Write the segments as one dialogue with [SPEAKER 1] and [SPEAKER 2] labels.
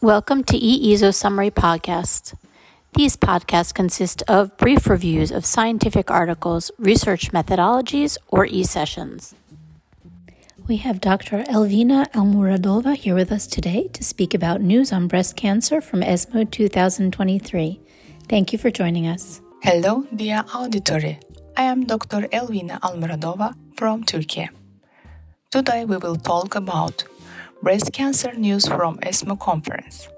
[SPEAKER 1] Welcome to ESO Summary Podcast. These podcasts consist of brief reviews of scientific articles, research methodologies, or e sessions. We have Dr. Elvina Almuradova here with us today to speak about news on breast cancer from ESMO 2023. Thank you for joining us.
[SPEAKER 2] Hello, dear auditory. I am Dr. Elvina Almuradova from Turkey. Today we will talk about breast cancer news from ESMO conference.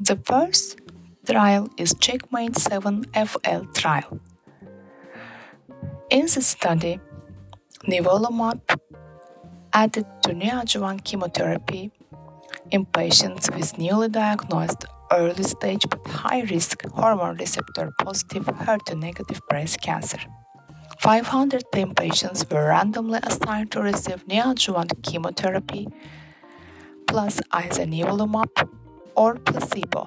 [SPEAKER 2] The first trial is Checkmate 7 FL trial. In this study, nivolumab added to neoadjuvant chemotherapy in patients with newly diagnosed early stage but high risk hormone receptor positive HER2 negative breast cancer. 510 patients were randomly assigned to receive neoadjuvant chemotherapy plus either nivolumab or placebo.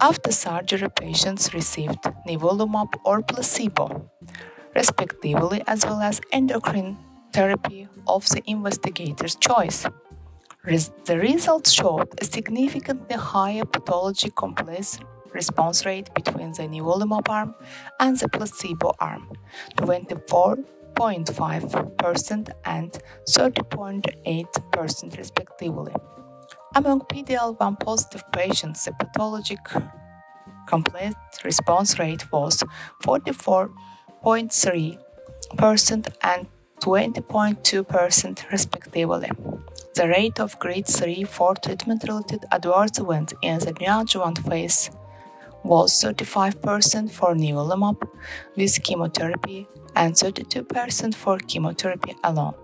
[SPEAKER 2] After surgery, patients received nivolumab or placebo, respectively, as well as endocrine therapy of the investigator's choice. The results showed a significantly higher pathology complete response rate between the nivolumab arm and the placebo arm 24.5% and 30.8% respectively. Among PD-L1 positive patients, the pathologic complete response rate was 44.3% and 20.2% respectively. The rate of grade 3 for treatment related adverse events in the neoadjuvant phase was 35% for nivolumab with chemotherapy and 32% for chemotherapy alone.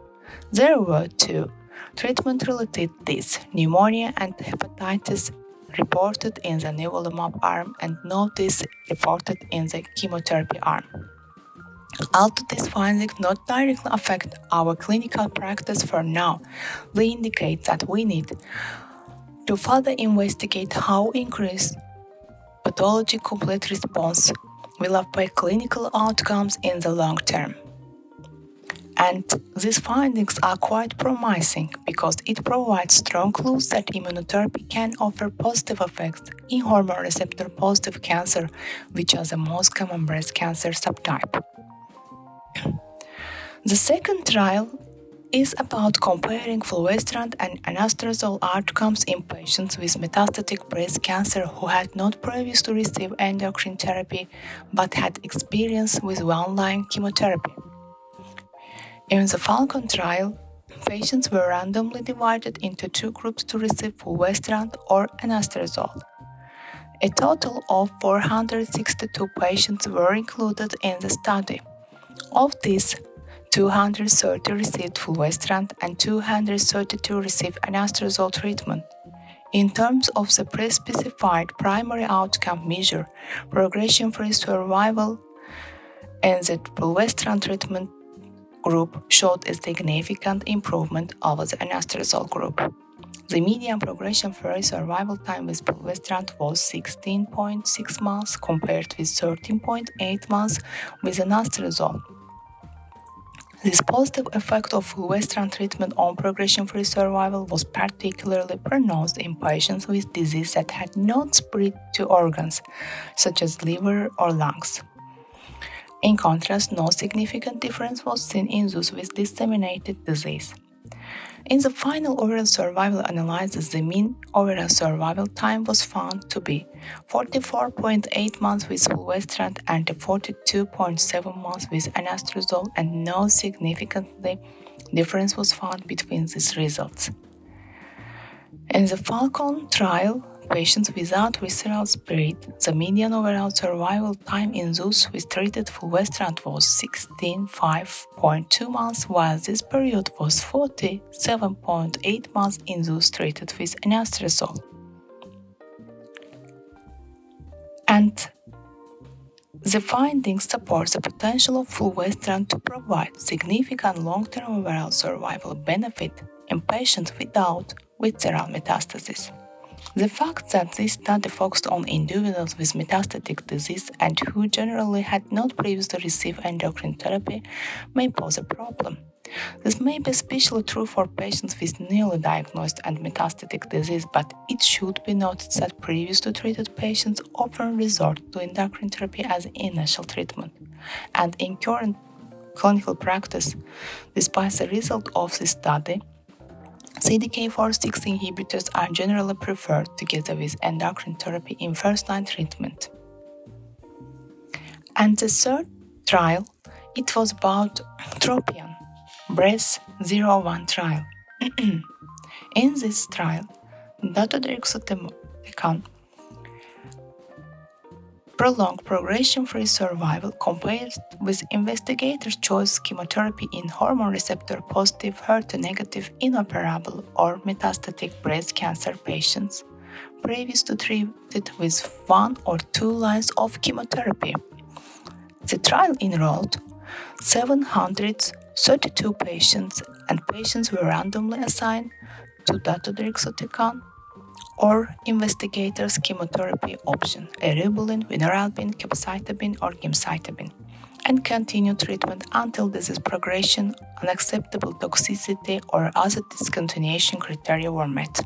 [SPEAKER 2] There were two treatment-related deaths, pneumonia and hepatitis reported in the nivolumab arm and no deaths reported in the chemotherapy arm. Although these findings not directly affect our clinical practice for now, they indicate that we need to further investigate how increased pathology complete response will affect clinical outcomes in the long term. And these findings are quite promising because it provides strong clues that immunotherapy can offer positive effects in hormone receptor positive cancer, which is the most common breast cancer subtype. The second trial is about comparing fulvestrant and anastrozole outcomes in patients with metastatic breast cancer who had not previously received endocrine therapy but had experience with one-line chemotherapy. In the Falcon trial, patients were randomly divided into two groups to receive fulvestrant or anastrozole. A total of 462 patients were included in the study. Of these, 230 received fulvestrant and 232 received anastrozole treatment. In terms of the pre-specified primary outcome measure, progression-free survival in the fulvestrant treatment group showed a significant improvement over the anastrozole group. The median progression-free survival time with fulvestrant was 16.6 months compared with 13.8 months with anastrozole. This positive effect of fulvestrant treatment on progression-free survival was particularly pronounced in patients with disease that had not spread to organs, such as liver or lungs. In contrast, no significant difference was seen in those with disseminated disease. In the final overall survival analysis, the mean overall survival time was found to be 44.8 months with fulvestrant and 42.7 months with anastrozole, and no significant difference was found between these results. In the Falcon trial, patients without visceral spread, the median overall survival time in those with treated for fulvestrant was 16.5.2 months, while this period was 47.8 months in those treated with anastrozole. And the findings support the potential of fulvestrant to provide significant long-term overall survival benefit in patients without visceral metastasis. The fact that this study focused on individuals with metastatic disease and who generally had not previously received endocrine therapy may pose a problem. This may be especially true for patients with newly diagnosed and metastatic disease, but it should be noted that previously treated patients often resort to endocrine therapy as initial treatment. And in current clinical practice, despite the result of this study, CDK4/6 inhibitors are generally preferred together with endocrine therapy in first-line treatment. And the third trial, it was about Tropion, Breast 01 trial. in this trial, dato-deruxtecan prolonged progression-free survival compared with investigator's choice chemotherapy in hormone receptor positive, HER2 negative, inoperable or metastatic breast cancer patients previously treated with one or two lines of chemotherapy. The trial enrolled 732 patients and patients were randomly assigned to dato-deruxtecan or investigators chemotherapy option, eribulin, vinorelbine, capecitabine, or gemcitabine, and continue treatment until disease progression, unacceptable toxicity, or other discontinuation criteria were met.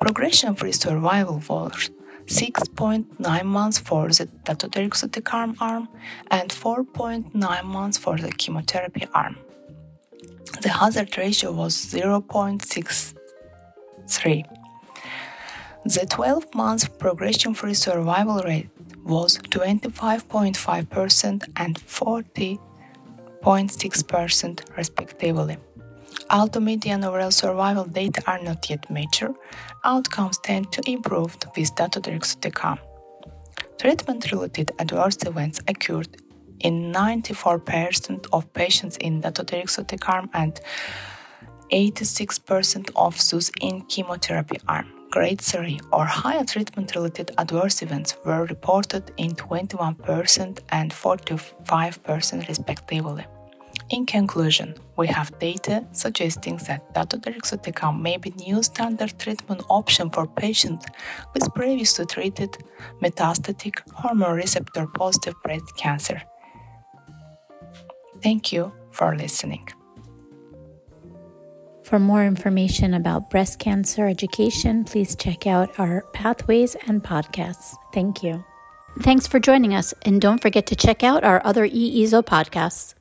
[SPEAKER 2] Progression-free survival was 6.9 months for the dato-deruxtecan arm and 4.9 months for the chemotherapy arm. The hazard ratio was 0.63. The 12 month progression free survival rate was 25.5% and 40.6% respectively. Although median overall survival data are not yet mature, outcomes tend to improve with dato-deruxtecan. Treatment-related adverse events occurred in 94% of patients in dato-deruxtecan and 86% of those in chemotherapy arm grade 3 or higher treatment related adverse events were reported in 21% and 45% respectively. In conclusion, we have data suggesting that dato-deruxtecan may be new standard treatment option for patients with previously treated metastatic hormone receptor positive breast cancer. Thank you for listening.
[SPEAKER 1] For more information about breast cancer education, please check out our pathways and podcasts. Thank you. Thanks for joining us, and don't forget to check out our other ESO podcasts.